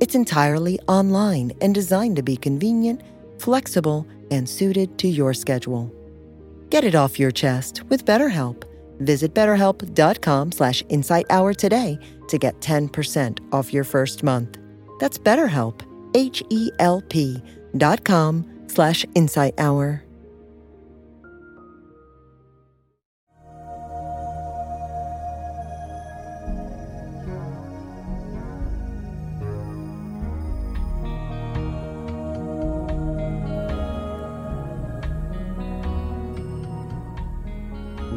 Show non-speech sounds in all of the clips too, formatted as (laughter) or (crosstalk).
It's entirely online and designed to be convenient, flexible, and suited to your schedule. Get it off your chest with BetterHelp. Visit betterhelp.com slash insighthour today to get 10% off your first month. That's BetterHelp, H-E-L-P dot com slash insighthour.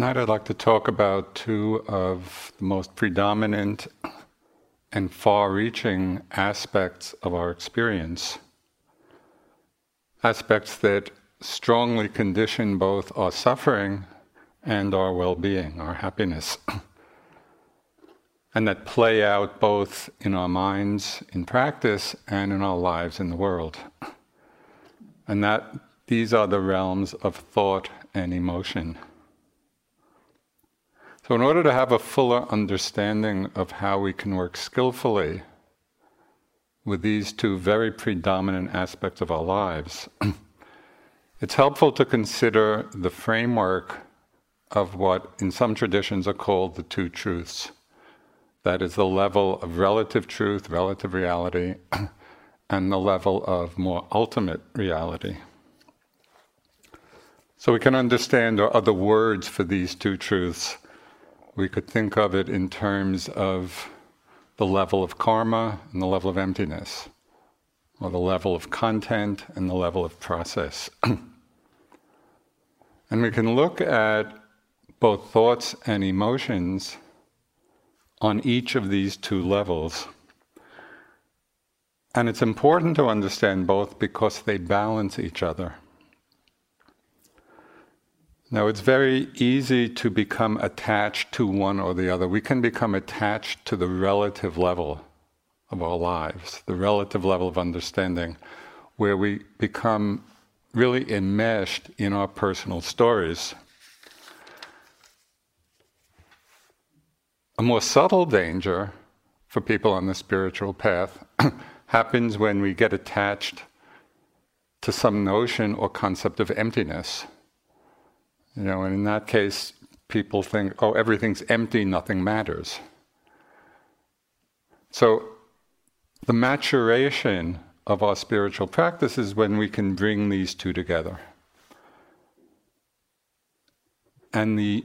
Tonight, I'd like to talk about two of the most predominant and far reaching aspects of our experience. Aspects that strongly condition both our suffering and our well being, our happiness. and that play out both in our minds in practice and in our lives in the world. And that these are the realms of thought and emotion. So, in order to have a fuller understanding of how we can work skillfully with these two very predominant aspects of our lives, (clears throat) it's helpful to consider the framework of what in some traditions are called the two truths. That is the level of relative truth, relative reality, (clears throat) and the level of more ultimate reality. So we can understand other words for these two truths we could think of it in terms of the level of karma and the level of emptiness, or the level of content and the level of process. (clears throat) and we can look at both thoughts and emotions on each of these two levels. And it's important to understand both because they balance each other. Now, it's very easy to become attached to one or the other. We can become attached to the relative level of our lives, the relative level of understanding, where we become really enmeshed in our personal stories. A more subtle danger for people on the spiritual path (coughs) happens when we get attached to some notion or concept of emptiness. You know, and in that case, people think, oh, everything's empty, nothing matters. So, the maturation of our spiritual practice is when we can bring these two together. And the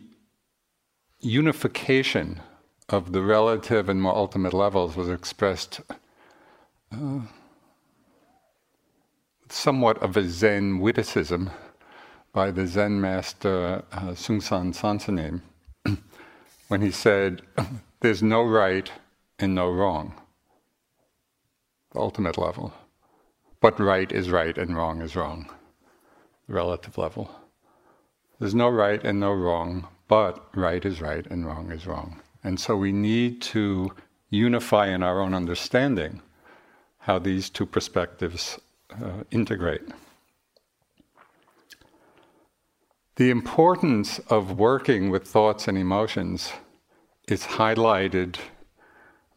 unification of the relative and more ultimate levels was expressed uh, somewhat of a Zen witticism by the Zen master uh, Seungsan Sansanim (clears throat) when he said, (clears throat) There's no right and no wrong. The ultimate level. But right is right and wrong is wrong. The relative level. There's no right and no wrong, but right is right and wrong is wrong. And so we need to unify in our own understanding how these two perspectives uh, integrate. The importance of working with thoughts and emotions is highlighted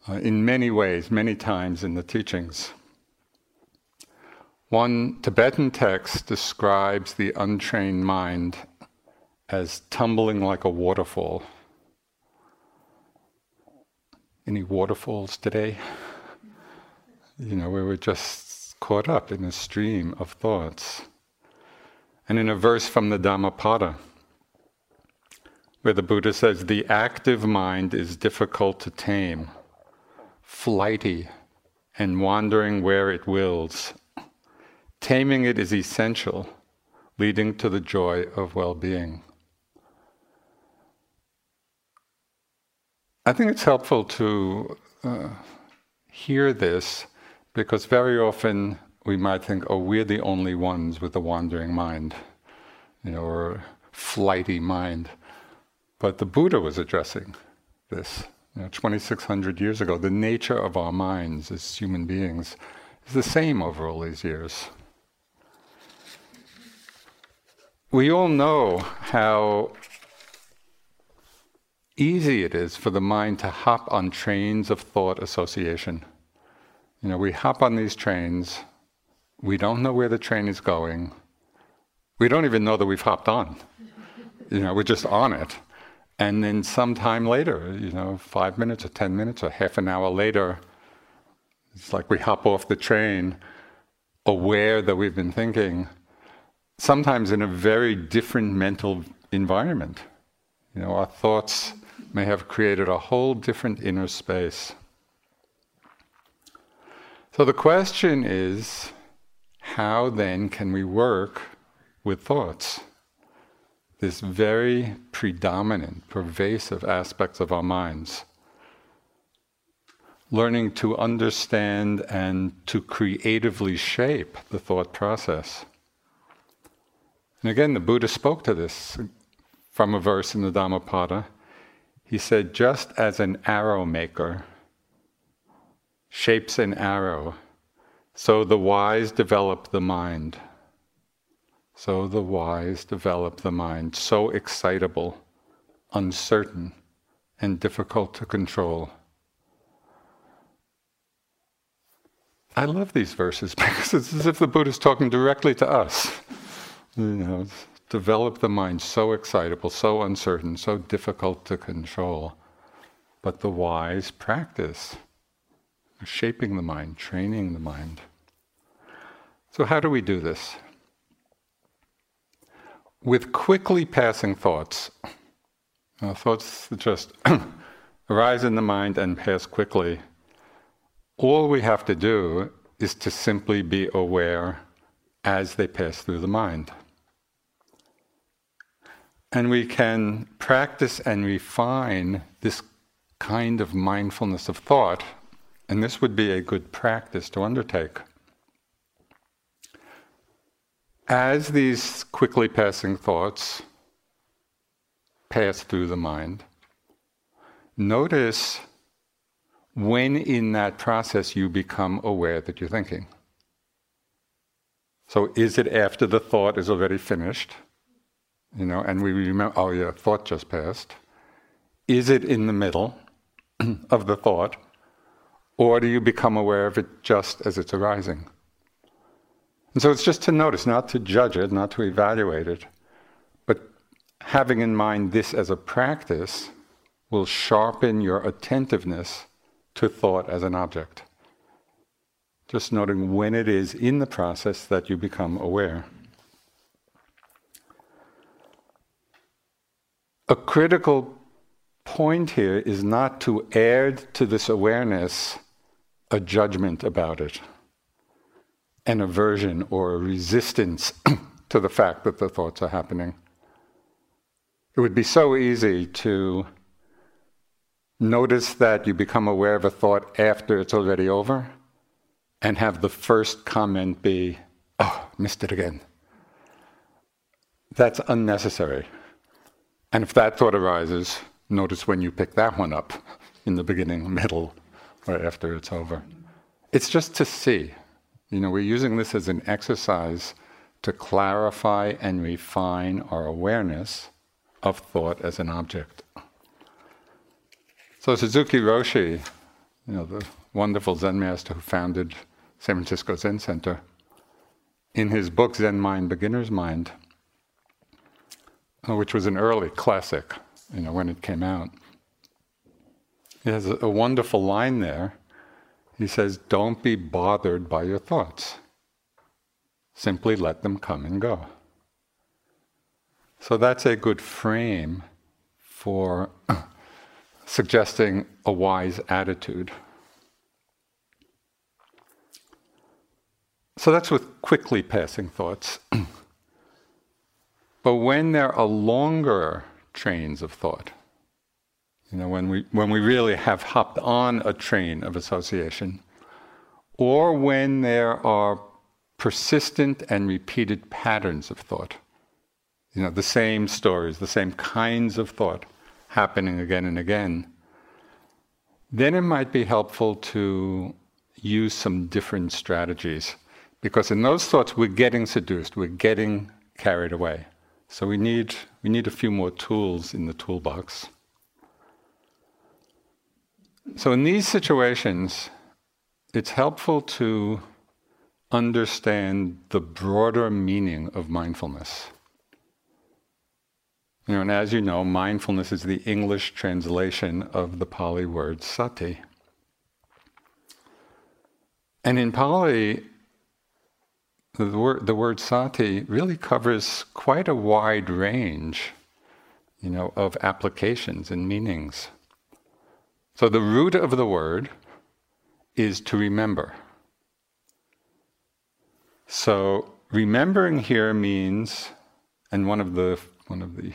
uh, in many ways, many times in the teachings. One Tibetan text describes the untrained mind as tumbling like a waterfall. Any waterfalls today? You know, we were just caught up in a stream of thoughts. And in a verse from the Dhammapada, where the Buddha says, The active mind is difficult to tame, flighty, and wandering where it wills. Taming it is essential, leading to the joy of well being. I think it's helpful to uh, hear this because very often we might think, oh, we're the only ones with a wandering mind, you know, or flighty mind. But the Buddha was addressing this, you know, 2,600 years ago. The nature of our minds as human beings is the same over all these years. We all know how easy it is for the mind to hop on trains of thought association. You know, we hop on these trains, we don't know where the train is going, we don't even know that we've hopped on. You know, we're just on it. And then sometime later, you know, five minutes or ten minutes or half an hour later, it's like we hop off the train, aware that we've been thinking, sometimes in a very different mental environment. You know, our thoughts may have created a whole different inner space. So the question is how then can we work with thoughts? This very predominant, pervasive aspects of our minds. Learning to understand and to creatively shape the thought process. And again, the Buddha spoke to this from a verse in the Dhammapada. He said, just as an arrow maker shapes an arrow, so the wise develop the mind. So the wise develop the mind, so excitable, uncertain, and difficult to control. I love these verses (laughs) because it's as if the Buddha is talking directly to us. You know, develop the mind so excitable, so uncertain, so difficult to control. But the wise practice, shaping the mind, training the mind. So, how do we do this? With quickly passing thoughts, thoughts that just (coughs) arise in the mind and pass quickly, all we have to do is to simply be aware as they pass through the mind. And we can practice and refine this kind of mindfulness of thought, and this would be a good practice to undertake. As these quickly passing thoughts pass through the mind, notice when in that process you become aware that you're thinking. So, is it after the thought is already finished? you know, and we remember, oh yeah, thought just passed. Is it in the middle (clears throat) of the thought, or do you become aware of it just as it's arising? And so it's just to notice, not to judge it, not to evaluate it, but having in mind this as a practice will sharpen your attentiveness to thought as an object. Just noting when it is in the process that you become aware. a critical point here is not to add to this awareness a judgment about it. An aversion or a resistance (clears throat) to the fact that the thoughts are happening. It would be so easy to notice that you become aware of a thought after it's already over and have the first comment be, oh, missed it again. That's unnecessary. And if that thought arises, notice when you pick that one up in the beginning, middle, or after it's over. It's just to see. You know, we're using this as an exercise to clarify and refine our awareness of thought as an object. So Suzuki Roshi, you know, the wonderful Zen master who founded San Francisco Zen Center, in his book Zen Mind, Beginner's Mind, uh, which was an early classic, you know, when it came out, he has a, a wonderful line there. He says, Don't be bothered by your thoughts. Simply let them come and go. So that's a good frame for (clears throat) suggesting a wise attitude. So that's with quickly passing thoughts. (clears throat) but when there are longer trains of thought, you know, when we, when we really have hopped on a train of association, or when there are persistent and repeated patterns of thought, you know, the same stories, the same kinds of thought happening again and again, then it might be helpful to use some different strategies. Because in those thoughts, we're getting seduced, we're getting carried away. So we need, we need a few more tools in the toolbox. So, in these situations, it's helpful to understand the broader meaning of mindfulness. You know, and as you know, mindfulness is the English translation of the Pali word sati. And in Pali, the word, the word sati really covers quite a wide range, you know, of applications and meanings. So the root of the word is to remember. So remembering here means, and one of the one of the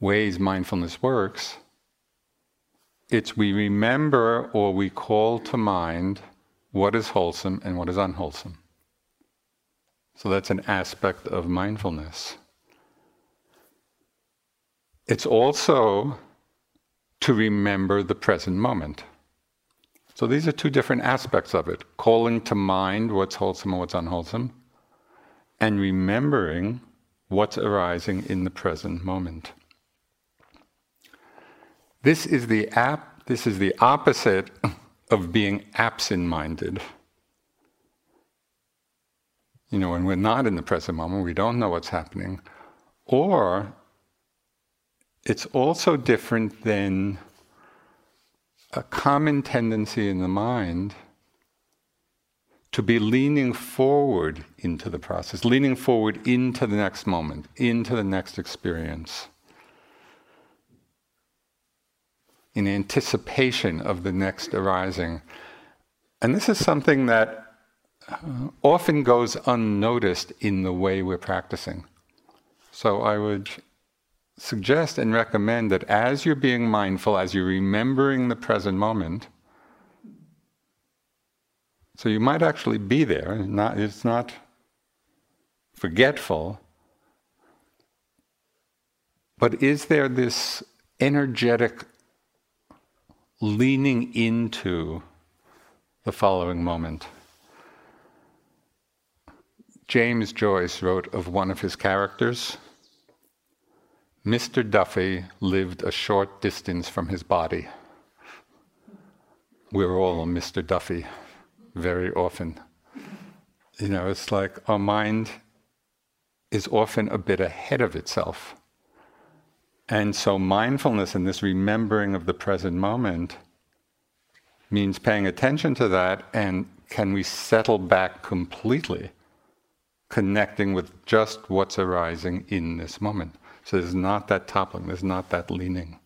ways mindfulness works, it's we remember or we call to mind what is wholesome and what is unwholesome. So that's an aspect of mindfulness. It's also to remember the present moment. So these are two different aspects of it calling to mind what's wholesome and what's unwholesome, and remembering what's arising in the present moment. This is the ap- this is the opposite (laughs) of being absent-minded. You know, when we're not in the present moment, we don't know what's happening. Or it's also different than a common tendency in the mind to be leaning forward into the process, leaning forward into the next moment, into the next experience, in anticipation of the next arising. And this is something that uh, often goes unnoticed in the way we're practicing. So I would suggest and recommend that as you're being mindful, as you're remembering the present moment, so you might actually be there, not, it's not forgetful, but is there this energetic leaning into the following moment? James Joyce wrote of one of his characters Mr. Duffy lived a short distance from his body. We're all Mr. Duffy very often. You know, it's like our mind is often a bit ahead of itself. And so, mindfulness and this remembering of the present moment means paying attention to that and can we settle back completely, connecting with just what's arising in this moment. So there's not that toppling, there's not that leaning.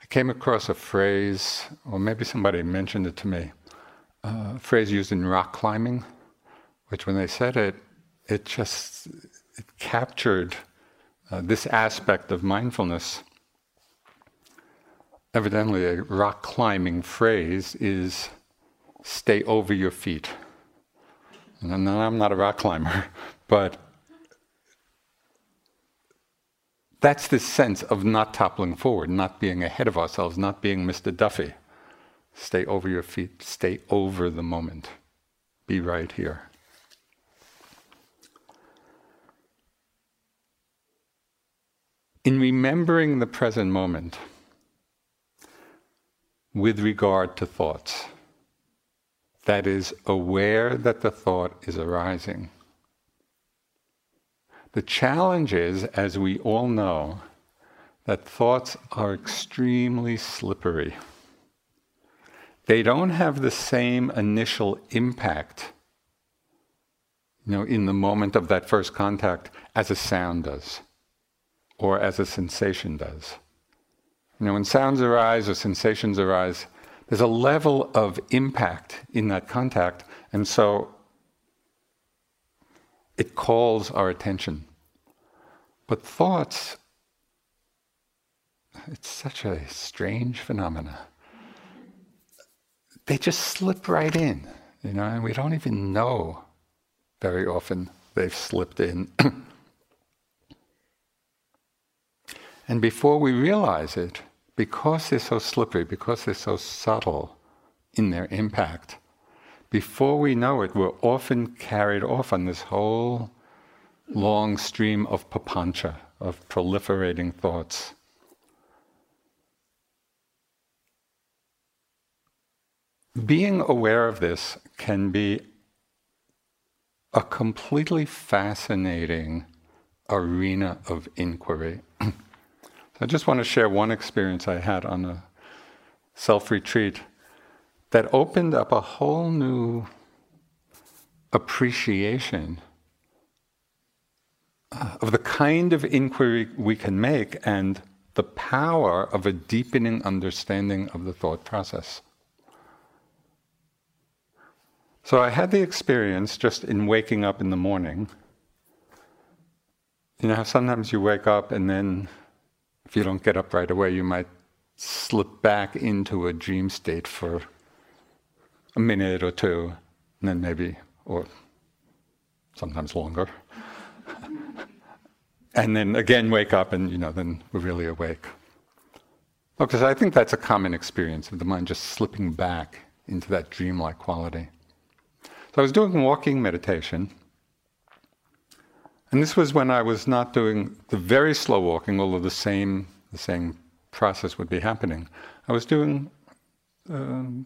I came across a phrase, or maybe somebody mentioned it to me, uh, phrase used in rock climbing, which when they said it, it just it captured uh, this aspect of mindfulness. Evidently, a rock climbing phrase is stay over your feet. And I'm not a rock climber, (laughs) but that's this sense of not toppling forward, not being ahead of ourselves, not being Mr. Duffy. Stay over your feet, stay over the moment. Be right here. In remembering the present moment with regard to thoughts, that is, aware that the thought is arising. The challenge is, as we all know, that thoughts are extremely slippery. They don't have the same initial impact, you know, in the moment of that first contact as a sound does, or as a sensation does. You know, when sounds arise or sensations arise, there's a level of impact in that contact, and so it calls our attention. But thoughts, it's such a strange phenomena. They just slip right in, you know, and we don't even know very often they've slipped in. (clears throat) and before we realize it, because they're so slippery, because they're so subtle in their impact, before we know it, we're often carried off on this whole long stream of papancha, of proliferating thoughts. Being aware of this can be a completely fascinating arena of inquiry. (clears throat) I just want to share one experience I had on a self retreat that opened up a whole new appreciation uh, of the kind of inquiry we can make and the power of a deepening understanding of the thought process. So I had the experience just in waking up in the morning. You know sometimes you wake up and then if you don't get up right away, you might slip back into a dream state for a minute or two, and then maybe, or sometimes longer. (laughs) and then again wake up, and you know, then we're really awake. Because I think that's a common experience of the mind just slipping back into that dreamlike quality. So I was doing walking meditation and this was when I was not doing the very slow walking, although the same the same process would be happening. I was doing um,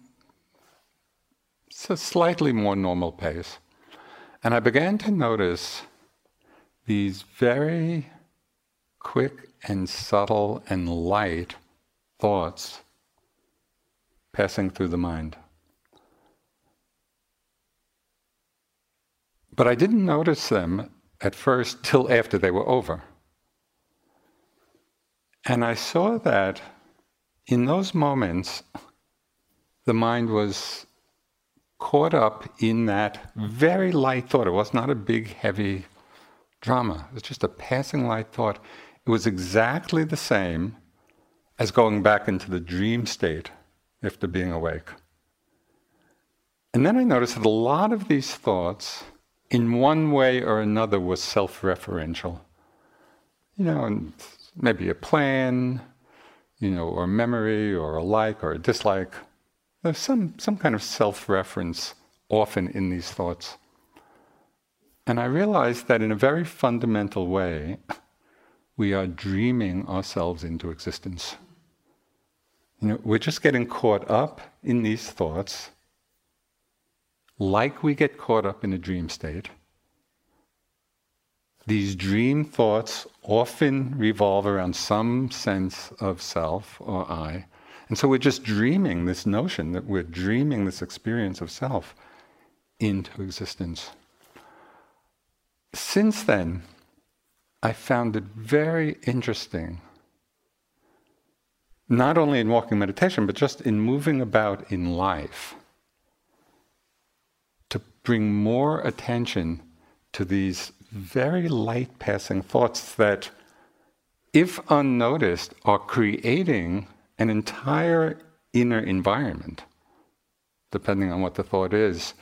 a slightly more normal pace, and I began to notice these very quick and subtle and light thoughts passing through the mind. But I didn't notice them at first till after they were over. And I saw that in those moments, the mind was caught up in that very light thought. It was not a big, heavy drama, it was just a passing light thought. It was exactly the same as going back into the dream state after being awake. And then I noticed that a lot of these thoughts in one way or another was self referential. You know, and maybe a plan, you know, or memory, or a like or a dislike. There's some, some kind of self reference often in these thoughts. And I realized that in a very fundamental way, (laughs) we are dreaming ourselves into existence. You know, we're just getting caught up in these thoughts like we get caught up in a dream state, these dream thoughts often revolve around some sense of self or I. And so we're just dreaming this notion that we're dreaming this experience of self into existence. Since then, I found it very interesting, not only in walking meditation, but just in moving about in life to bring more attention to these very light passing thoughts that, if unnoticed, are creating an entire inner environment, depending on what the thought is.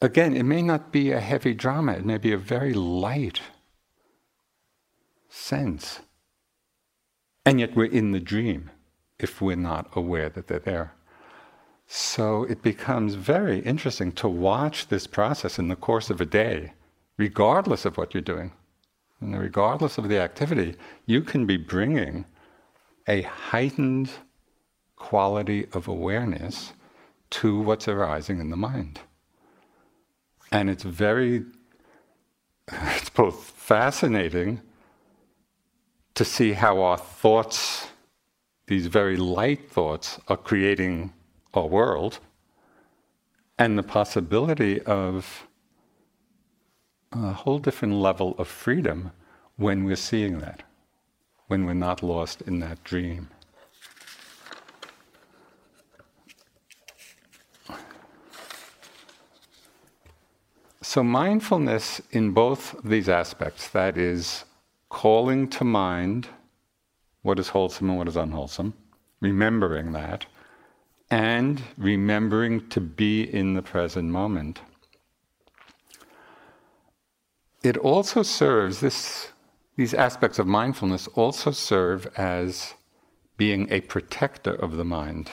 Again, it may not be a heavy drama, it may be a very light sense. And yet we're in the dream if we're not aware that they're there. So it becomes very interesting to watch this process in the course of a day, regardless of what you're doing. And regardless of the activity, you can be bringing a heightened quality of awareness to what's arising in the mind. And it's very, (laughs) it's both fascinating to see how our thoughts, these very light thoughts, are creating our world, and the possibility of a whole different level of freedom when we're seeing that, when we're not lost in that dream. So, mindfulness in both these aspects, that is, calling to mind what is wholesome and what is unwholesome, remembering that, and remembering to be in the present moment. It also serves, this, these aspects of mindfulness also serve as being a protector of the mind.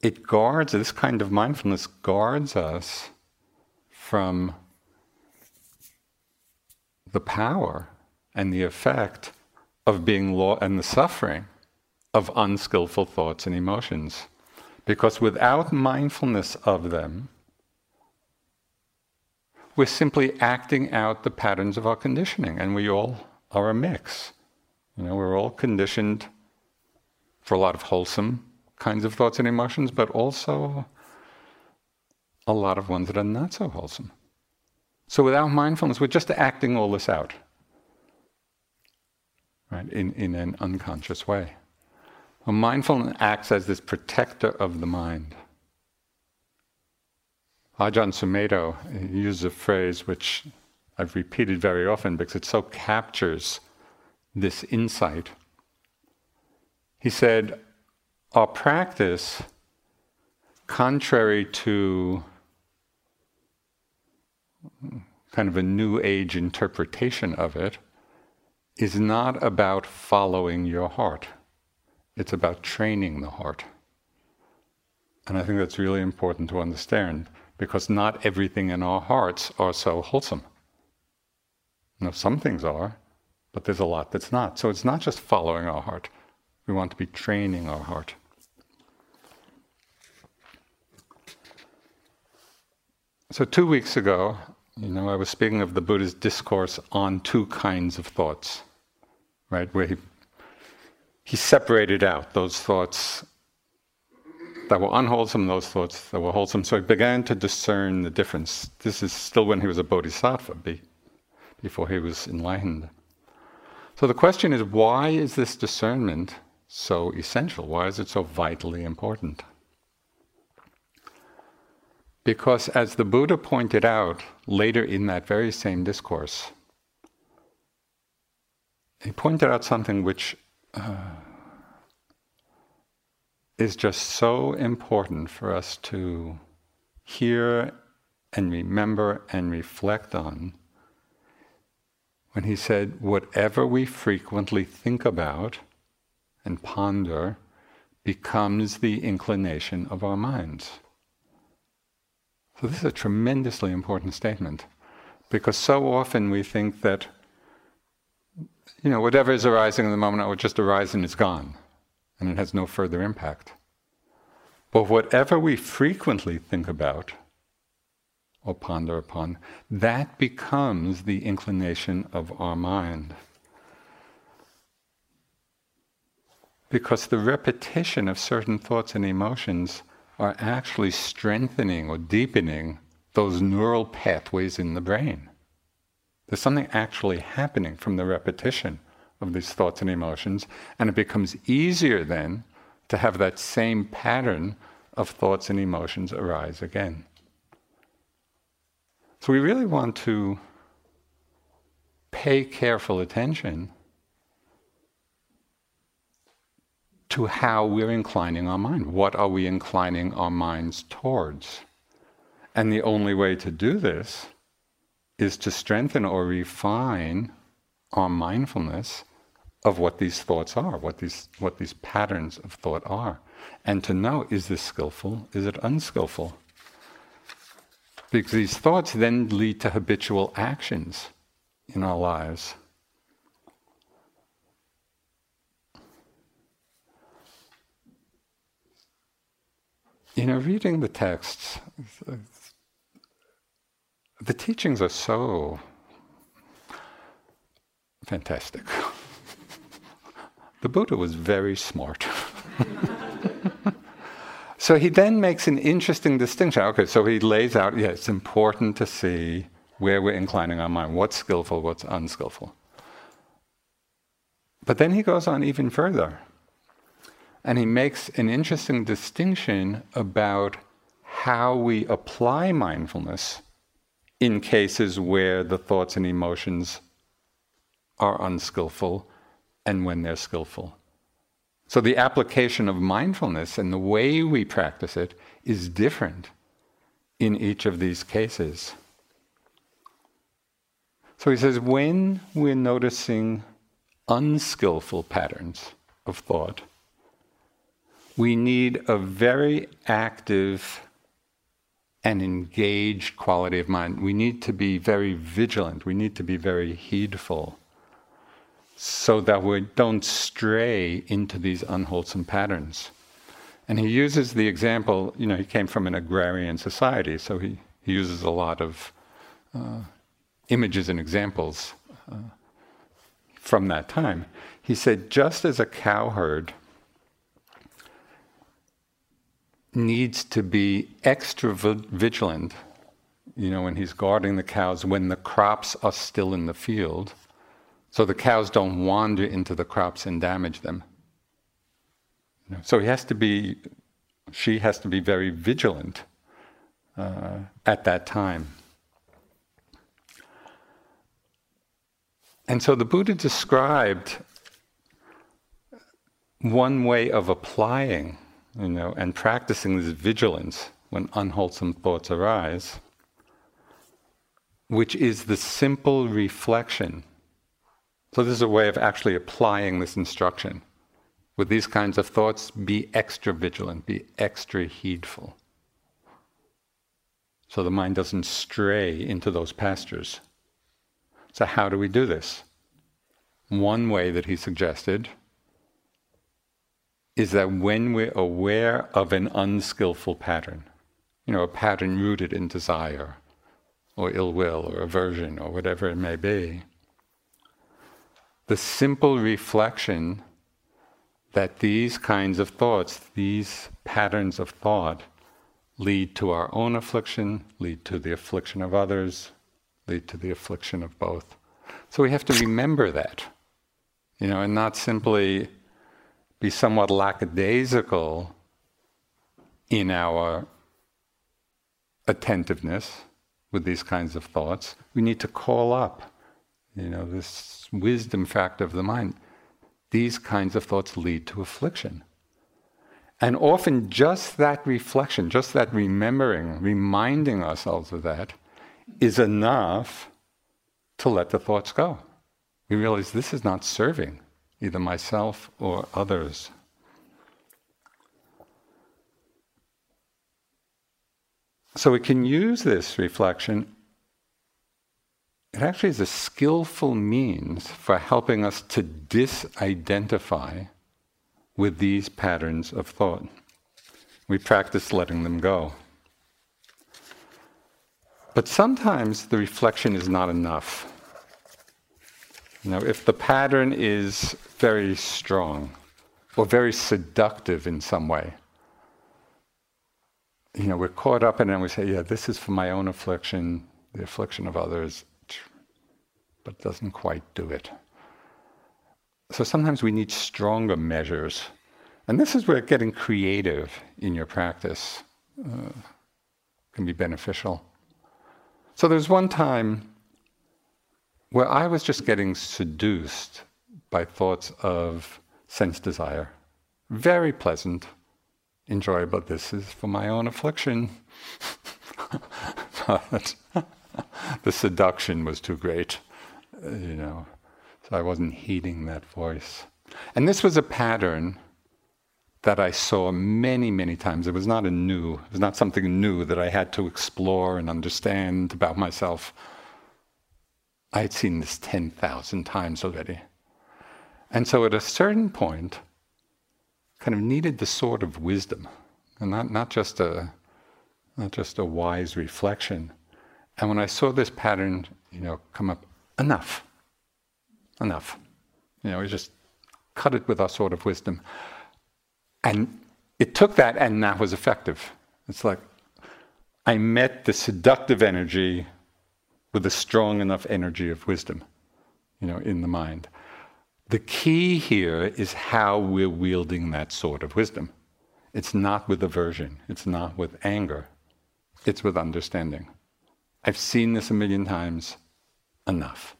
It guards, this kind of mindfulness guards us from the power and the effect of being law and the suffering of unskillful thoughts and emotions. Because without mindfulness of them, we're simply acting out the patterns of our conditioning, and we all are a mix. You know, we're all conditioned for a lot of wholesome kinds of thoughts and emotions, but also a lot of ones that are not so wholesome. So without mindfulness, we're just acting all this out, right, in, in an unconscious way. Well, mindfulness acts as this protector of the mind. Ajahn Sumedho uses a phrase which I've repeated very often because it so captures this insight. He said, Our practice, contrary to kind of a new age interpretation of it, is not about following your heart. It's about training the heart. And I think that's really important to understand because not everything in our hearts are so wholesome. Know, some things are, but there's a lot that's not. So it's not just following our heart. We want to be training our heart. So two weeks ago, you know, I was speaking of the Buddha's discourse on two kinds of thoughts, right? Where he he separated out those thoughts that were unwholesome, those thoughts that were wholesome. So he began to discern the difference. This is still when he was a bodhisattva, before he was enlightened. So the question is why is this discernment so essential? Why is it so vitally important? Because, as the Buddha pointed out later in that very same discourse, he pointed out something which uh, is just so important for us to hear and remember and reflect on. When he said, Whatever we frequently think about and ponder becomes the inclination of our minds. So, this is a tremendously important statement because so often we think that you know, whatever is arising in the moment, will just arise and it's gone, and it has no further impact. But whatever we frequently think about or ponder upon, that becomes the inclination of our mind. Because the repetition of certain thoughts and emotions are actually strengthening or deepening those neural pathways in the brain. There's something actually happening from the repetition of these thoughts and emotions, and it becomes easier then to have that same pattern of thoughts and emotions arise again. So we really want to pay careful attention to how we're inclining our mind. What are we inclining our minds towards? And the only way to do this is to strengthen or refine our mindfulness of what these thoughts are, what these, what these patterns of thought are. And to know is this skillful, is it unskillful? Because these thoughts then lead to habitual actions in our lives. You know, reading the texts, the teachings are so fantastic. the Buddha was very smart. so he then makes an interesting distinction. Okay, so he lays out, yeah, it's important to see where we're inclining our mind, what's skillful, what's unskillful. But then he goes on even further. And he makes an interesting distinction about how we apply mindfulness in cases where the thoughts and emotions are unskillful and when they're skillful. So the application of mindfulness and the way we practice it is different in each of these cases. So he says, when we're noticing unskillful patterns of thought, we need a very active and engaged quality of mind. We need to be very vigilant. We need to be very heedful so that we don't stray into these unwholesome patterns. And he uses the example, you know, he came from an agrarian society, so he, he uses a lot of uh, images and examples uh, from that time. He said, just as a cowherd needs to be extra vigilant, you know, when he's guarding the cows, when the crops are still in the field, so the cows don't wander into the crops and damage them. So he has to be, she has to be very vigilant uh, at that time. And so the Buddha described one way of applying you know, and practicing this vigilance when unwholesome thoughts arise, which is the simple reflection. So, this is a way of actually applying this instruction. With these kinds of thoughts, be extra vigilant, be extra heedful. So the mind doesn't stray into those pastures. So, how do we do this? One way that he suggested is that when we're aware of an unskillful pattern, you know, a pattern rooted in desire or ill will or aversion or whatever it may be, the simple reflection that these kinds of thoughts, these patterns of thought, lead to our own affliction, lead to the affliction of others, lead to the affliction of both. So we have to remember that, you know, and not simply be somewhat lackadaisical in our attentiveness with these kinds of thoughts. We need to call up, you know, this wisdom factor of the mind. These kinds of thoughts lead to affliction. And often, just that reflection, just that remembering, reminding ourselves of that, is enough to let the thoughts go. We realize this is not serving either myself or others. So we can use this reflection. It actually is a skillful means for helping us to disidentify with these patterns of thought. We practice letting them go. But sometimes the reflection is not enough. You know, if the pattern is very strong or very seductive in some way, you know, we're caught up in it and we say, yeah, this is for my own affliction, the affliction of others, but doesn't quite do it. So sometimes we need stronger measures And this is where getting creative in your practice uh, can be beneficial. So there's one time where I was just getting seduced by thoughts of sense desire. Very pleasant, enjoyable. This is for my own affliction. (laughs) but (laughs) the seduction was too great, you know. So I wasn't heeding that voice. And this was a pattern that I saw many, many times. It was not a new, it was not something new that I had to explore and understand about myself. I had seen this 10,000 times already. And so at a certain point, kind of needed the sort of wisdom, and not, not just a not just a wise reflection. And when I saw this pattern, you know, come up, enough, enough. You know, we just cut it with our sword of wisdom. And it took that, and that was effective. It's like I met the seductive energy with a strong enough energy of wisdom, you know, in the mind. The key here is how we're wielding that sword of wisdom. It's not with aversion, it's not with anger, it's with understanding. I've seen this a million times, enough.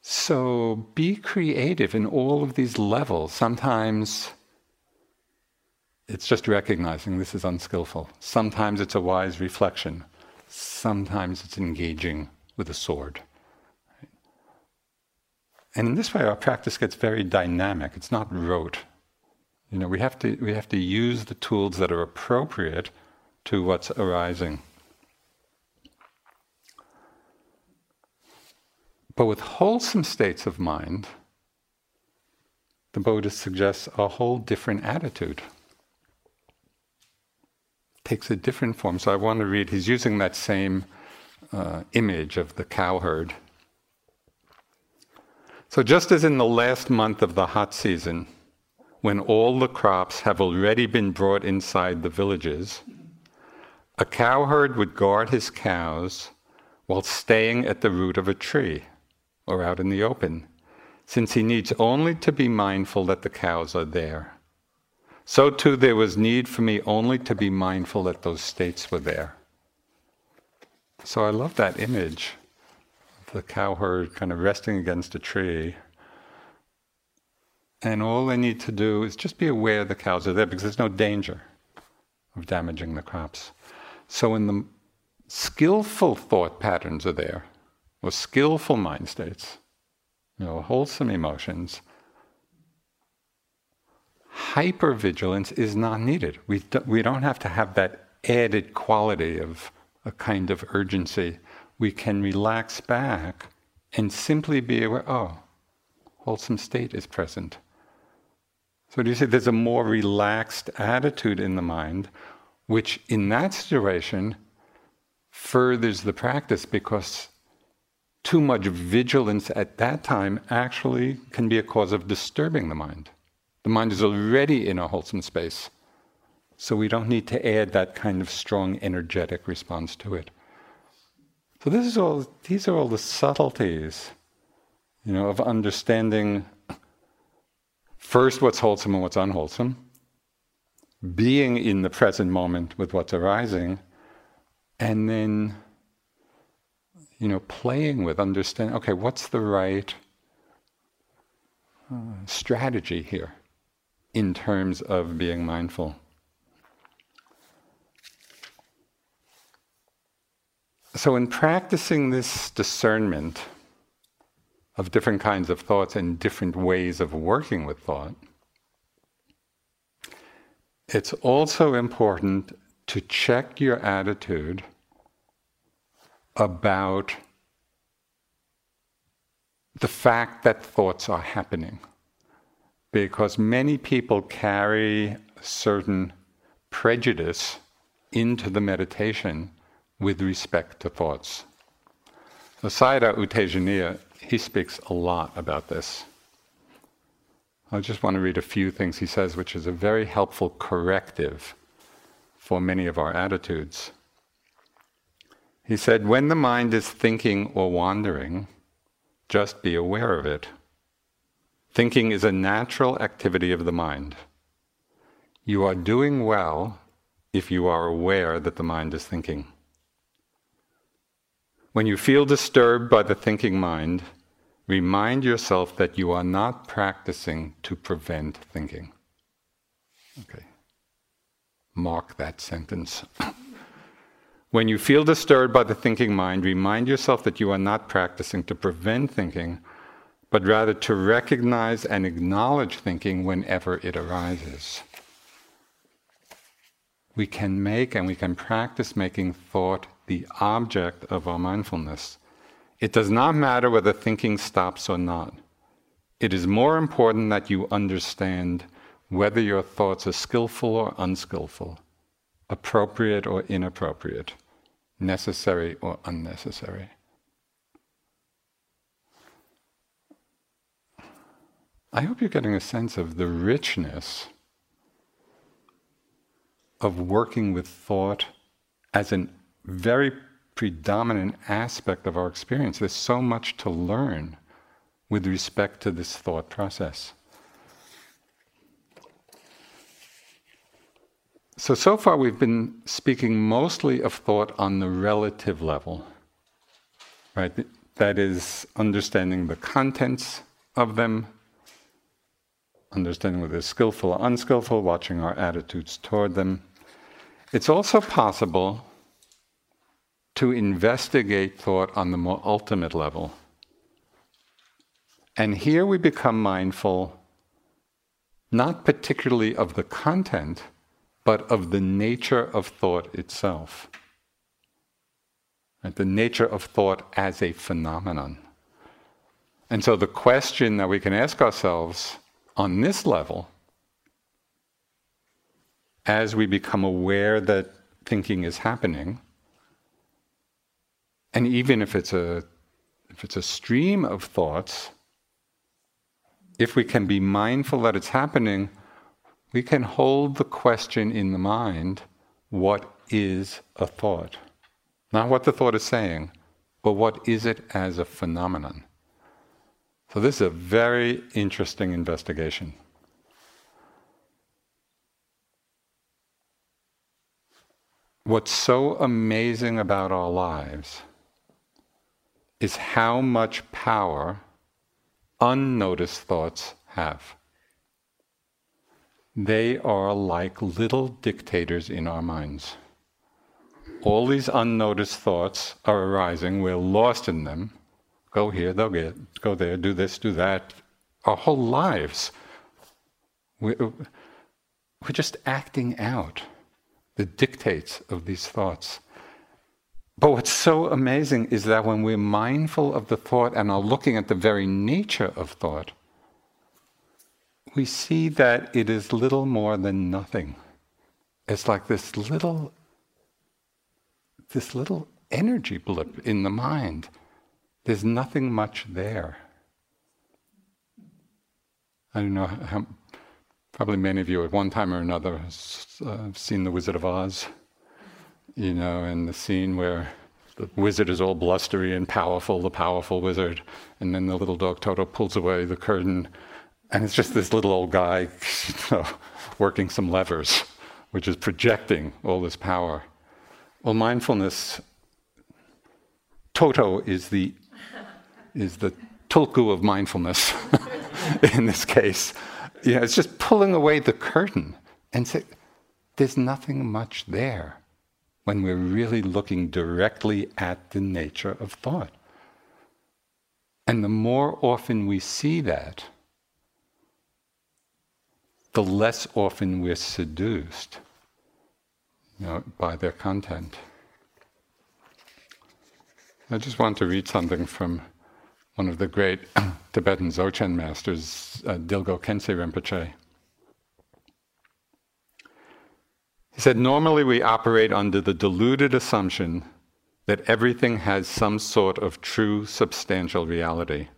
So be creative in all of these levels. Sometimes it's just recognizing this is unskillful. Sometimes it's a wise reflection. Sometimes it's engaging with a sword. And in this way, our practice gets very dynamic. It's not rote. You know, we have to, we have to use the tools that are appropriate to what's arising. But with wholesome states of mind, the Buddha suggests a whole different attitude. Takes a different form. So I want to read, he's using that same uh, image of the cowherd. So, just as in the last month of the hot season, when all the crops have already been brought inside the villages, a cowherd would guard his cows while staying at the root of a tree or out in the open, since he needs only to be mindful that the cows are there. So too, there was need for me only to be mindful that those states were there. So I love that image of the cowherd kind of resting against a tree. And all they need to do is just be aware the cows are there because there's no danger of damaging the crops. So, when the skillful thought patterns are there, or skillful mind states, you know, wholesome emotions, hypervigilance is not needed. We, do, we don't have to have that added quality of a kind of urgency. We can relax back and simply be aware oh, wholesome state is present. So, do you see there's a more relaxed attitude in the mind which in that situation furthers the practice because too much vigilance at that time actually can be a cause of disturbing the mind. The mind is already in a wholesome space, so we don't need to add that kind of strong energetic response to it. So this is all these are all the subtleties, you know, of understanding first what's wholesome and what's unwholesome being in the present moment with what's arising, and then, you know, playing with, understanding, okay, what's the right uh, strategy here in terms of being mindful? So, in practicing this discernment of different kinds of thoughts and different ways of working with thought, it's also important to check your attitude about the fact that thoughts are happening. Because many people carry certain prejudice into the meditation with respect to thoughts. The Sayadaw U Tejaniya, he speaks a lot about this. I just want to read a few things he says, which is a very helpful corrective for many of our attitudes. He said, When the mind is thinking or wandering, just be aware of it. Thinking is a natural activity of the mind. You are doing well if you are aware that the mind is thinking. When you feel disturbed by the thinking mind, remind yourself that you are not practicing to prevent thinking. Okay. Mark that sentence. When you feel disturbed by the thinking mind, remind yourself that you are not practicing to prevent thinking, but rather to recognize and acknowledge thinking whenever it arises. We can make and we can practice making thought the object of our mindfulness. It does not matter whether thinking stops or not. It is more important that you understand whether your thoughts are skillful or unskillful, appropriate or inappropriate, necessary or unnecessary. I hope you're getting a sense of the richness of working with thought as a very predominant aspect of our experience. There's so much to learn with respect to this thought process. So, so far we've been speaking mostly of thought on the relative level, right? That is understanding the contents of them, understanding whether skillful or unskillful, watching our attitudes toward them. It's also possible to investigate thought on the more ultimate level. And here we become mindful not particularly of the content but of the nature of thought itself. Right? The nature of thought as a phenomenon. And so the question that we can ask ourselves on this level, as we become aware that thinking is happening, and even if it's a if it's a stream of thoughts, if we can be mindful that it's happening, we can hold the question in the mind what is a thought? Not what the thought is saying, but what is it as a phenomenon? So, this is a very interesting investigation. What's so amazing about our lives is how much power unnoticed thoughts have. They are like little dictators in our minds. All these unnoticed thoughts are arising, we're lost in them. Go here, they'll get, go there, do this, do that. Our whole lives, we're, we're just acting out the dictates of these thoughts. But what's so amazing is that when we're mindful of the thought and are looking at the very nature of thought, we see that it is little more than nothing. It's like this little, this little energy blip in the mind. There's nothing much there. I don't know how, probably many of you at one time or another uh, have seen The Wizard of Oz, you know, and the scene where the wizard is all blustery and powerful, the powerful wizard, and then the little dog Toto pulls away the curtain and it's just this little old guy (laughs) working some levers, which is projecting all this power. Well, mindfulness, Toto is the, is the tulku of mindfulness (laughs) in this case. You know, it's just pulling away the curtain and say, there's nothing much there when we're really looking directly at the nature of thought. And the more often we see that, the less often we're seduced you know, by their content. I just want to read something from one of the great (clears throat) Tibetan Dzogchen masters, uh, Dilgo Khyentse Rinpoche. He said, Normally we operate under the deluded assumption that everything has some sort of true substantial reality.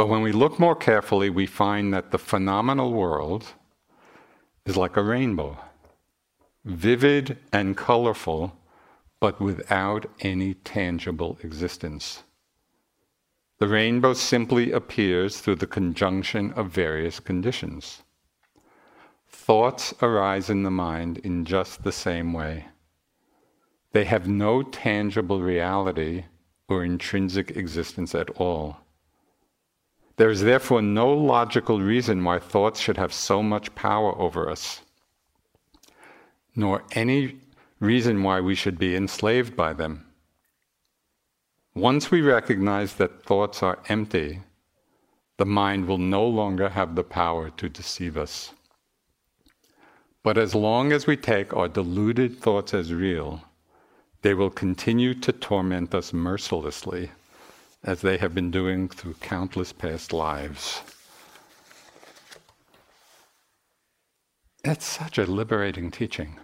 But when we look more carefully, we find that the phenomenal world is like a rainbow, vivid and colorful, but without any tangible existence. The rainbow simply appears through the conjunction of various conditions. Thoughts arise in the mind in just the same way. They have no tangible reality or intrinsic existence at all. There is therefore no logical reason why thoughts should have so much power over us, nor any reason why we should be enslaved by them. Once we recognize that thoughts are empty, the mind will no longer have the power to deceive us. But as long as we take our deluded thoughts as real, they will continue to torment us mercilessly, as they have been doing through countless past lives. It's such a liberating teaching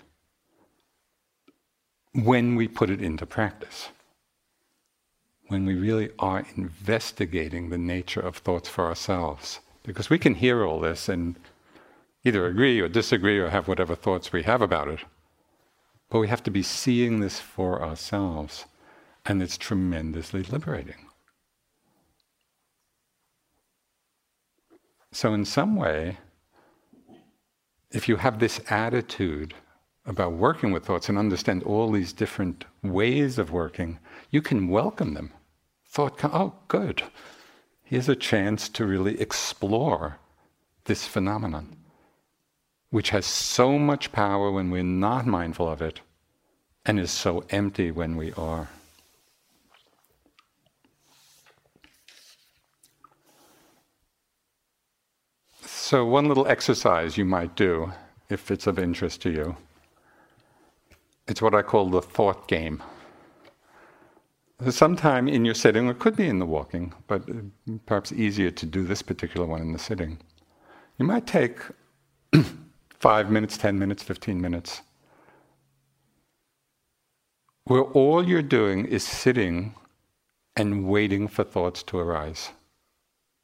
when we put it into practice when we really are investigating the nature of thoughts for ourselves. Because we can hear all this and either agree or disagree or have whatever thoughts we have about it. But we have to be seeing this for ourselves. And it's tremendously liberating. So, in some way, if you have this attitude about working with thoughts and understand all these different ways of working, you can welcome them. Thought, oh, good. Here's a chance to really explore this phenomenon, which has so much power when we're not mindful of it and is so empty when we are. So, one little exercise you might do, if it's of interest to you, it's what I call the thought game. Sometime in your sitting, or it could be in the walking, but uh, perhaps easier to do this particular one in the sitting. You might take (clears throat) five minutes, ten minutes, fifteen minutes, where all you're doing is sitting and waiting for thoughts to arise.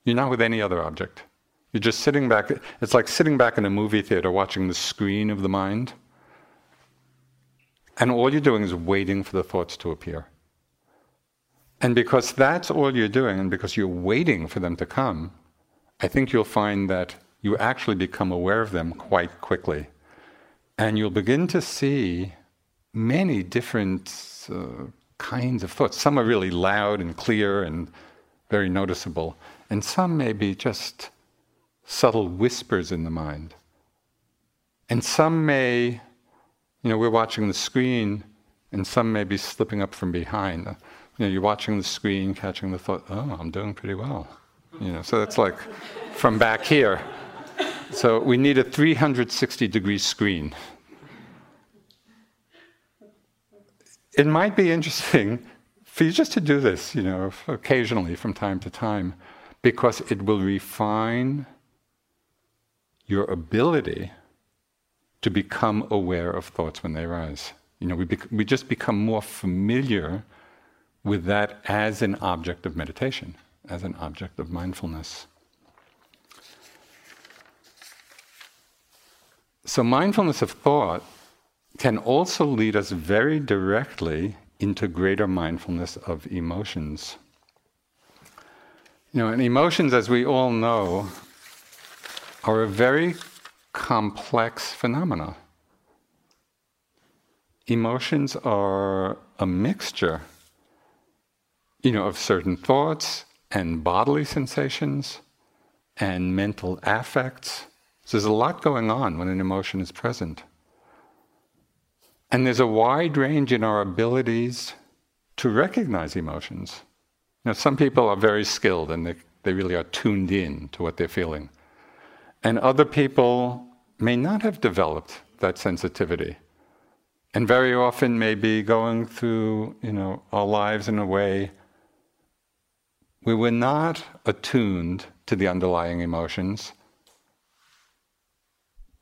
You're not with any other object. You're just sitting back. It's like sitting back in a movie theater watching the screen of the mind. And all you're doing is waiting for the thoughts to appear. And because that's all you're doing, and because you're waiting for them to come, I think you'll find that you actually become aware of them quite quickly. And you'll begin to see many different uh, kinds of thoughts. Some are really loud and clear and very noticeable, and some may be just subtle whispers in the mind. And some may, you know, we're watching the screen, and some may be slipping up from behind uh, you know, you're watching the screen, catching the thought, oh, I'm doing pretty well. You know, so that's like from back here. So we need a 360 degree screen. It might be interesting (laughs) for you just to do this, you know, occasionally from time to time, because it will refine your ability to become aware of thoughts when they arise. You know, we, bec- we just become more familiar with that as an object of meditation, as an object of mindfulness. So, mindfulness of thought can also lead us very directly into greater mindfulness of emotions. You know, and emotions, as we all know, are a very complex phenomena. Emotions are a mixture you know, of certain thoughts and bodily sensations and mental affects. So there's a lot going on when an emotion is present. And there's a wide range in our abilities to recognize emotions. Now, some people are very skilled and they, they really are tuned in to what they're feeling. And other people may not have developed that sensitivity. And very often may be going through, you know, our lives in a way we were not attuned to the underlying emotions,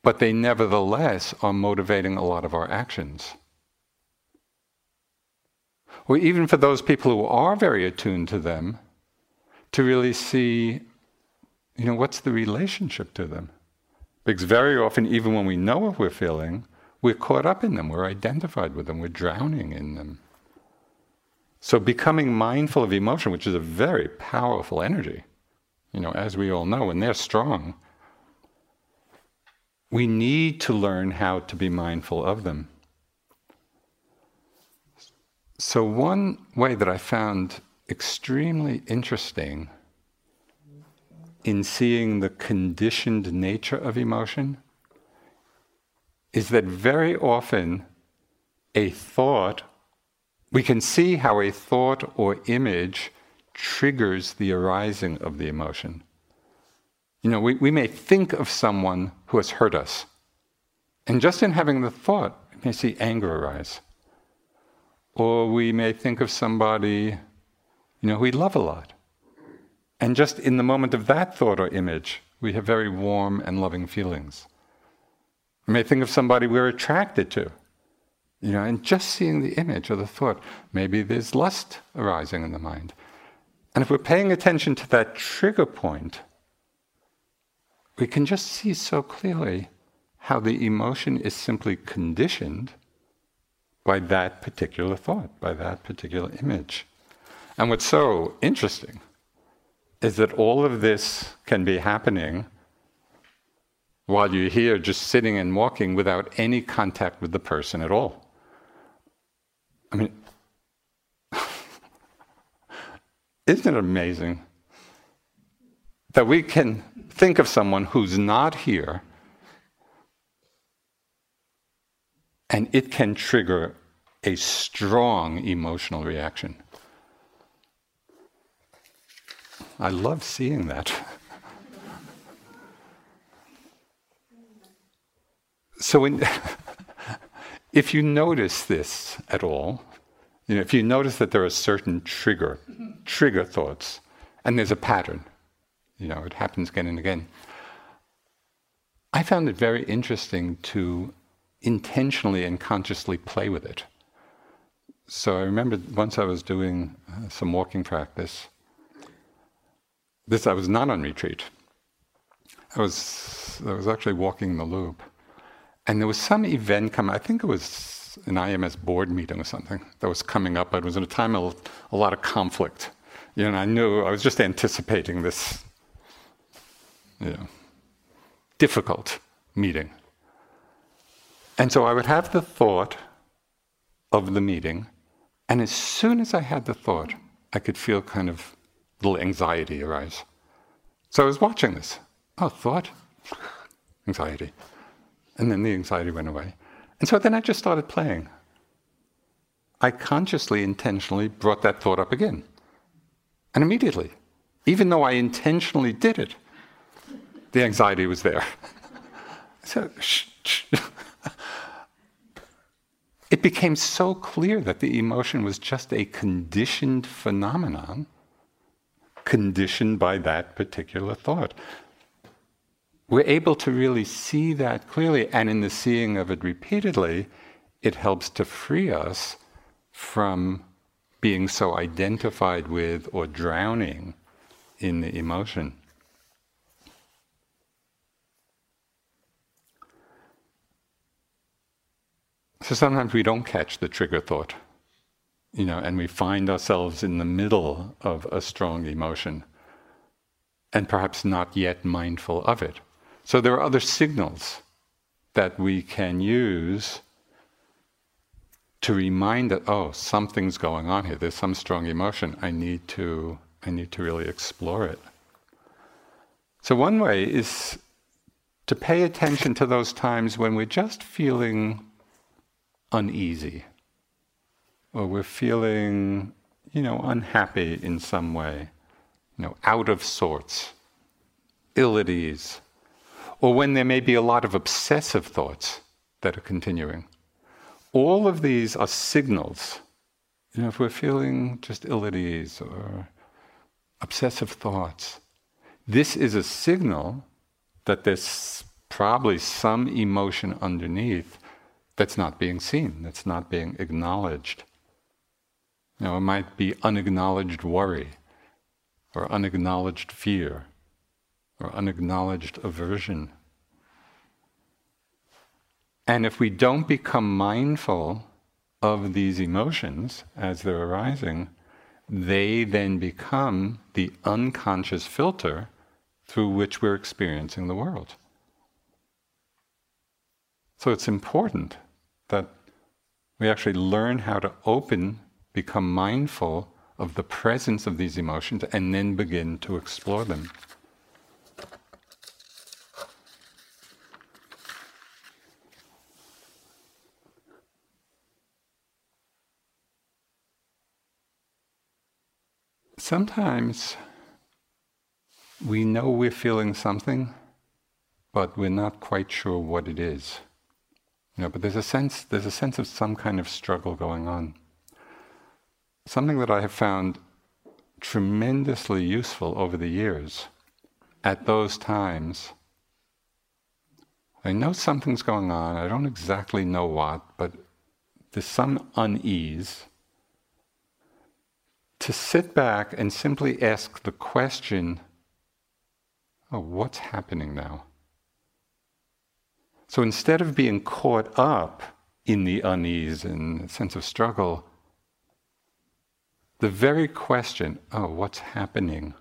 but they nevertheless are motivating a lot of our actions. Or even for those people who are very attuned to them, to really see, you know, what's the relationship to them? Because very often, even when we know what we're feeling, we're caught up in them, we're identified with them, we're drowning in them. So becoming mindful of emotion, which is a very powerful energy, you know, as we all know, and they're strong, we need to learn how to be mindful of them. So, one way that I found extremely interesting in seeing the conditioned nature of emotion is that very often a thought, we can see how a thought or image triggers the arising of the emotion. You know, we, we may think of someone who has hurt us, and just in having the thought, we may see anger arise. Or we may think of somebody, you know, we love a lot. And just in the moment of that thought or image, we have very warm and loving feelings. We may think of somebody we're attracted to, you know, and just seeing the image or the thought, maybe there's lust arising in the mind. And if we're paying attention to that trigger point, we can just see so clearly how the emotion is simply conditioned by that particular thought, by that particular image. And what's so interesting is that all of this can be happening while you're here just sitting and walking without any contact with the person at all. I mean, (laughs) isn't it amazing that we can think of someone who's not here and it can trigger a strong emotional reaction? I love seeing that. so, (laughs) if you notice this at all, you know, if you notice that there are certain trigger, trigger thoughts, and there's a pattern, you know, it happens again and again. I found it very interesting to intentionally and consciously play with it. So I remember once I was doing uh, some walking practice, this I was not on retreat. I was I was actually walking the loop, and there was some event coming. I think it was an IMS board meeting or something that was coming up. It was at a time of a lot of conflict. You know, I knew I was just anticipating this, you know, difficult meeting. And so I would have the thought of the meeting, and as soon as I had the thought, I could feel kind of little anxiety arise. So I was watching this. Oh, thought, (laughs) anxiety. And then the anxiety went away. And so then I just started playing. I consciously, intentionally brought that thought up again. And immediately, even though I intentionally did it, the anxiety was there. (laughs) so, shh, shh. (laughs) it became so clear that the emotion was just a conditioned phenomenon conditioned by that particular thought. We're able to really see that clearly, and in the seeing of it repeatedly, it helps to free us from being so identified with or drowning in the emotion. So sometimes we don't catch the trigger thought you know, and we find ourselves in the middle of a strong emotion and perhaps not yet mindful of it. So there are other signals that we can use to remind that oh something's going on here. There's some strong emotion. I need to i need to really explore it. So one way is to pay attention to those times when we're just feeling uneasy or we're feeling, you know, unhappy in some way, you know, out of sorts, ill at ease, or when there may be a lot of obsessive thoughts that are continuing. All of these are signals. You know, if we're feeling just ill at ease or obsessive thoughts, this is a signal that there's probably some emotion underneath that's not being seen, that's not being acknowledged. Know, it might be unacknowledged worry, or unacknowledged fear, or unacknowledged aversion. And if we don't become mindful of these emotions as they're arising, they then become the unconscious filter through which we're experiencing the world. So it's important that we actually learn how to open, become mindful of the presence of these emotions, and then begin to explore them. Sometimes we know we're feeling something, but we're not quite sure what it is. You know, but there's a sense there's a sense of some kind of struggle going on. Something that I have found tremendously useful over the years at those times. I know something's going on, I don't exactly know what, but there's some unease. To sit back and simply ask the question oh, what's happening now? So instead of being caught up in the unease and sense of struggle, the very question, oh, what's happening?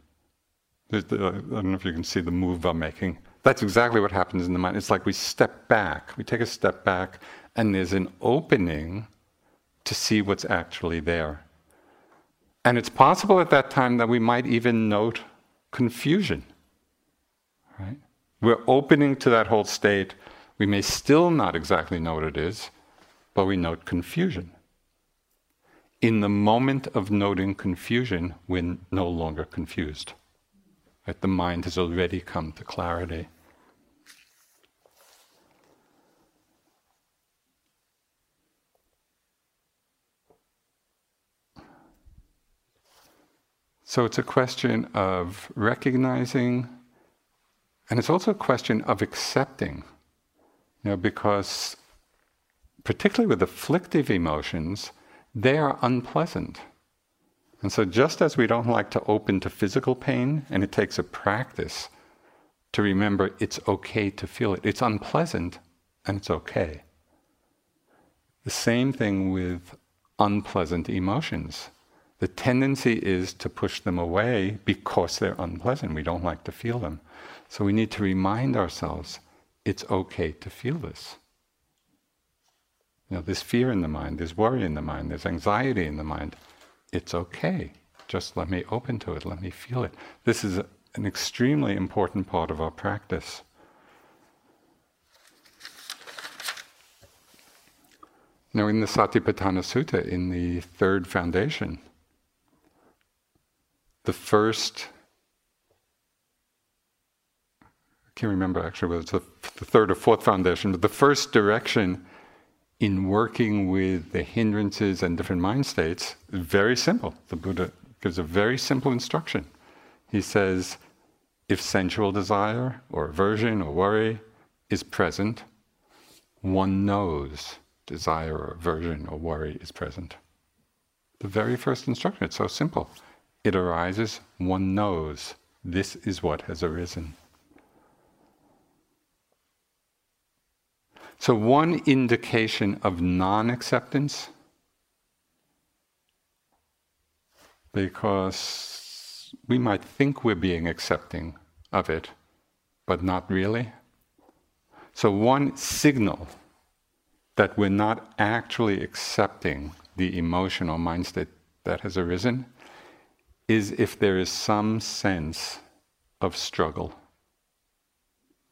The, I don't know if you can see the move I'm making. That's exactly what happens in the mind. It's like we step back, we take a step back, and there's an opening to see what's actually there. And it's possible at that time that we might even note confusion. Right? We're opening to that whole state. We may still not exactly know what it is, but we note confusion. In the moment of noting confusion, we're no longer confused. Right? The mind has already come to clarity. So it's a question of recognizing and it's also a question of accepting, you know, because particularly with afflictive emotions, they are unpleasant. And so, just as we don't like to open to physical pain, and it takes a practice to remember it's okay to feel it, it's unpleasant and it's okay. The same thing with unpleasant emotions. The tendency is to push them away because they're unpleasant. We don't like to feel them. So we need to remind ourselves it's okay to feel this. You know, there's fear in the mind, there's worry in the mind, there's anxiety in the mind. It's okay. Just let me open to it, let me feel it. This is an extremely important part of our practice. Now, in the Satipatthana Sutta, in the third foundation, the first, I can't remember actually whether it's the, the third or fourth foundation, but the first direction in working with the hindrances and different mind states very simple. The Buddha gives a very simple instruction. He says, if sensual desire or aversion or worry is present, one knows desire or aversion or worry is present. The very first instruction, it's so simple. It arises, one knows this is what has arisen. So, one indication of non acceptance, because we might think we're being accepting of it, but not really. So, one signal that we're not actually accepting the emotional mind state that has arisen is if there is some sense of struggle.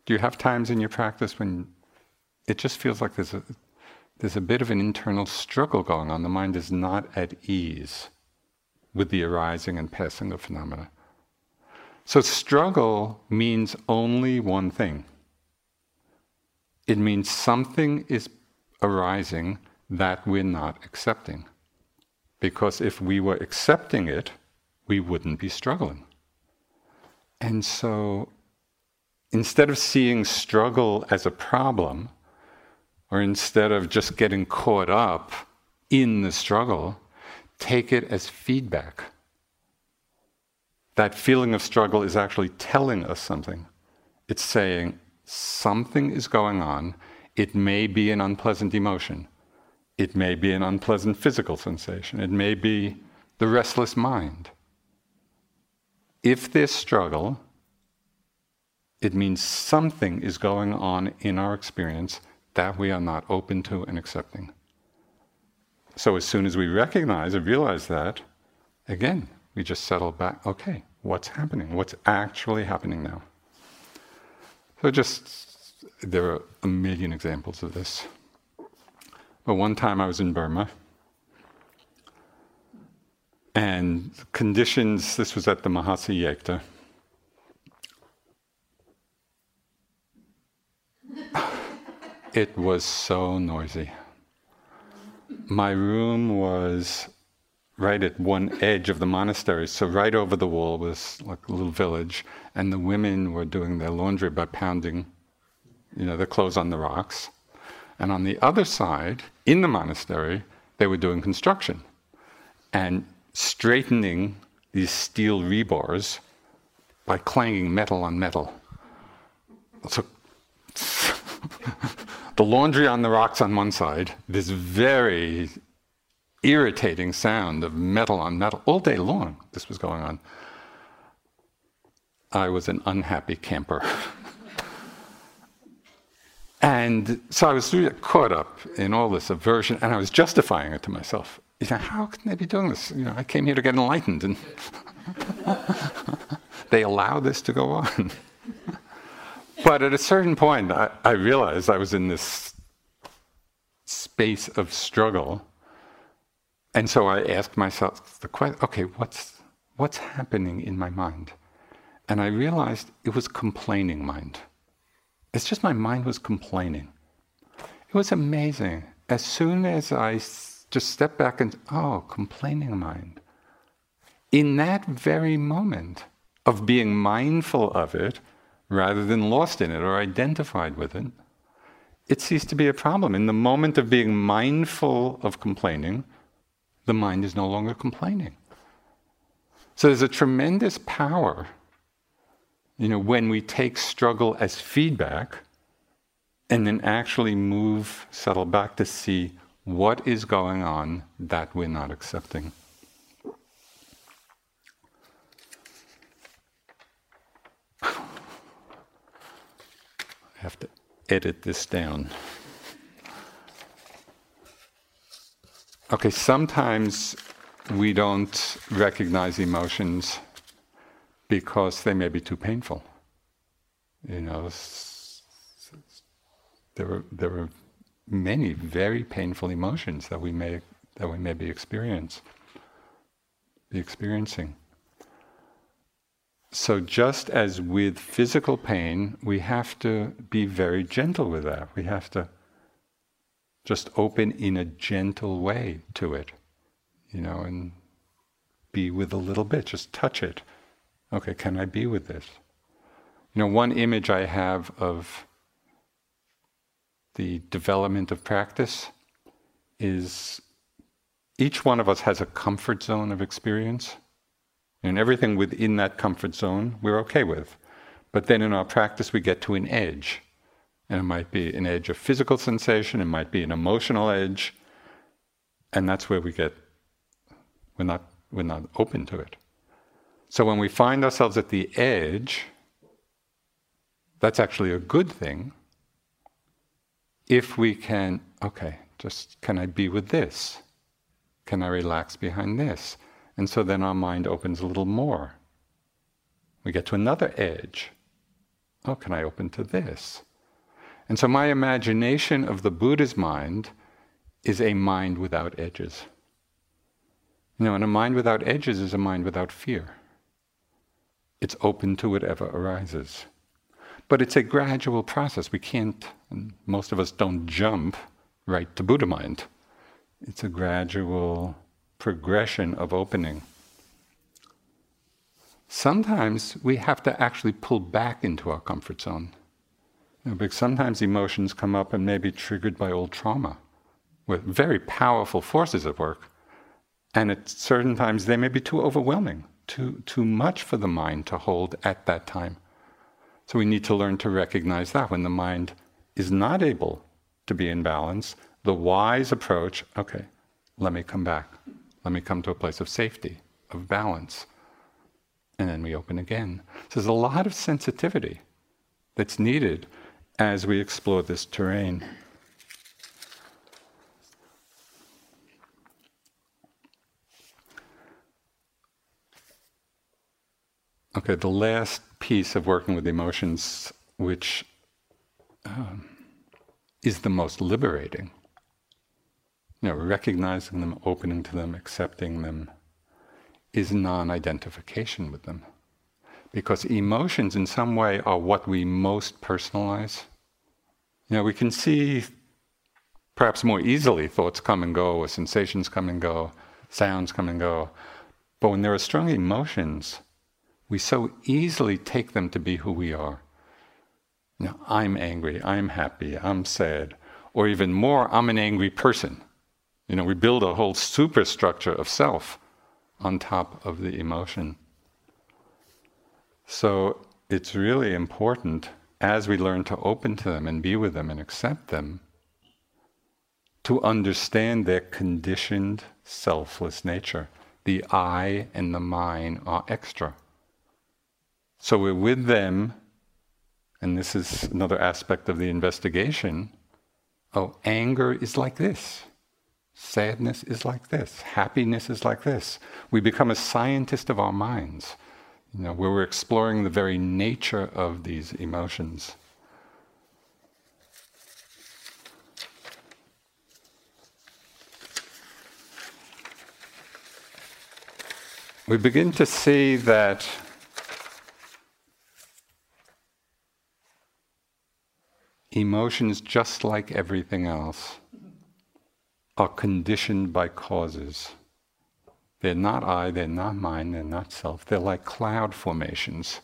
Do you have times in your practice when it just feels like there's a, there's a bit of an internal struggle going on. The mind is not at ease with the arising and passing of phenomena. So, struggle means only one thing it means something is arising that we're not accepting. Because if we were accepting it, we wouldn't be struggling. And so, instead of seeing struggle as a problem, or instead of just getting caught up in the struggle, take it as feedback. That feeling of struggle is actually telling us something. It's saying something is going on. It may be an unpleasant emotion. It may be an unpleasant physical sensation. It may be the restless mind. If there's struggle, it means something is going on in our experience that we are not open to and accepting. So as soon as we recognize and realize that, again, we just settle back. Okay, what's happening? What's actually happening now? So just, there are a million examples of this. But one time I was in Burma, and conditions, this was at the Mahasi Yeiktha. It was so noisy. My room was right at one edge of the monastery, so right over the wall was like a little village, and the women were doing their laundry by pounding, you know, their clothes on the rocks. And on the other side, in the monastery, they were doing construction and straightening these steel rebars by clanging metal on metal. So (laughs) the laundry on the rocks on one side, this very irritating sound of metal on metal all day long. This was going on. I was an unhappy camper. (laughs) And so I was really caught up in all this aversion, and I was justifying it to myself. You know, how can they be doing this? You know, I came here to get enlightened, and (laughs) they allow this to go on. (laughs) but at a certain point, I, I realized I was in this space of struggle, and so I asked myself the question: Okay, what's what's happening in my mind? And I realized it was complaining mind. It's just my mind was complaining. It was amazing. As soon as I just stepped back and, oh, complaining mind. In that very moment of being mindful of it, rather than lost in it or identified with it, it ceased to be a problem. In the moment of being mindful of complaining, the mind is no longer complaining. So there's a tremendous power you know, when we take struggle as feedback and then actually move, settle back to see what is going on that we're not accepting. Have to edit this down. Okay, sometimes we don't recognize emotions because they may be too painful. You know, there are, there are many very painful emotions that we may that we may be experience be experiencing. So just as with physical pain, we have to be very gentle with that. We have to just open in a gentle way to it, you know, and be with a little bit, just touch it Okay, can I be with this? You know, one image I have of the development of practice is each one of us has a comfort zone of experience, and everything within that comfort zone we're okay with. But then in our practice, we get to an edge. And it might be an edge of physical sensation, it might be an emotional edge, and that's where we get, we're not, we're not open to it. So when we find ourselves at the edge, that's actually a good thing. If we can, okay, just can I be with this? Can I relax behind this? And so then our mind opens a little more. We get to another edge. Oh, can I open to this? And so my imagination of the Buddha's mind is a mind without edges. You know, and a mind without edges is a mind without fear. It's open to whatever arises. But it's a gradual process. We can't, most of us don't jump right to Buddha mind. It's a gradual progression of opening. Sometimes we have to actually pull back into our comfort zone. You know, because sometimes emotions come up and may be triggered by old trauma, with very powerful forces at work. And at certain times they may be too overwhelming too, too much for the mind to hold at that time. So we need to learn to recognize that when the mind is not able to be in balance, The wise approach, okay, let me come back. Let me come to a place of safety, of balance. And then we open again. So there's a lot of sensitivity that's needed as we explore this terrain. Okay, the last piece of working with emotions, which um, is the most liberating, you know, recognizing them, opening to them, accepting them, is non identification with them. Because emotions, in some way, are what we most personalize. You know, we can see perhaps more easily thoughts come and go, or sensations come and go, sounds come and go. But when there are strong emotions, we so easily take them to be who we are. You know, I'm angry, I'm happy, I'm sad, or even more, I'm an angry person. You know, we build a whole superstructure of self on top of the emotion. So it's really important as we learn to open to them and be with them and accept them to understand their conditioned selfless nature. The I and the mine are extra. So we're with them, and this is another aspect of the investigation. Oh, anger is like this. Sadness is like this. Happiness is like this. We become a scientist of our minds, you know, where we're exploring the very nature of these emotions. We begin to see that emotions, just like everything else, are conditioned by causes. They're not I, they're not mine, they're not self. They're like cloud formations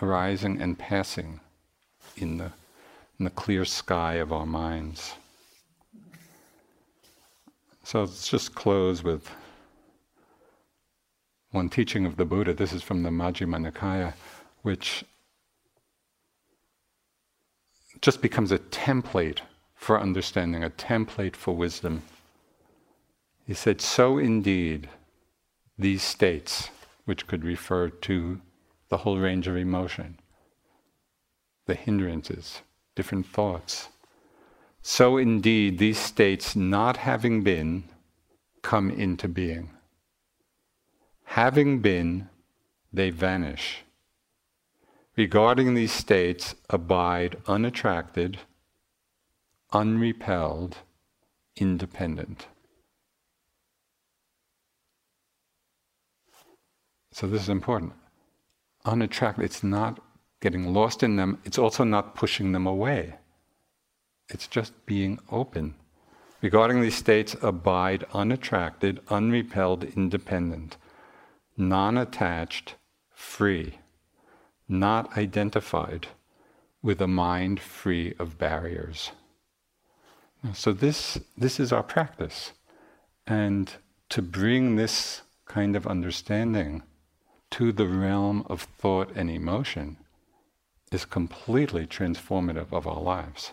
arising and passing in the, in the clear sky of our minds. So let's just close with one teaching of the Buddha. This is from the Majjhima Nikaya, which just becomes a template for understanding, a template for wisdom. He said, So indeed, these states, which could refer to the whole range of emotion, the hindrances, different thoughts, so indeed, these states, not having been, come into being. Having been, they vanish regarding these states abide unattracted, unrepelled, independent. So this is important. Unattracted, it's not getting lost in them, it's also not pushing them away. It's just being open. Regarding these states, abide unattracted, unrepelled, independent, non attached, free not identified with a mind free of barriers. So this, this is our practice. And to bring this kind of understanding to the realm of thought and emotion is completely transformative of our lives.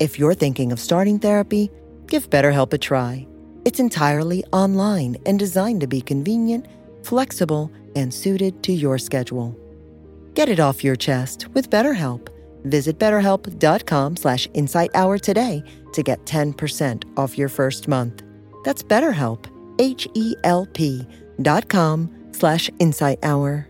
If you're thinking of starting therapy, give BetterHelp a try. It's entirely online and designed to be convenient, flexible, and suited to your schedule. Get it off your chest with BetterHelp. Visit betterhelp.com slash insighthour today to get 10% off your first month. That's BetterHelp, H-E-L-P dot com slash insighthour.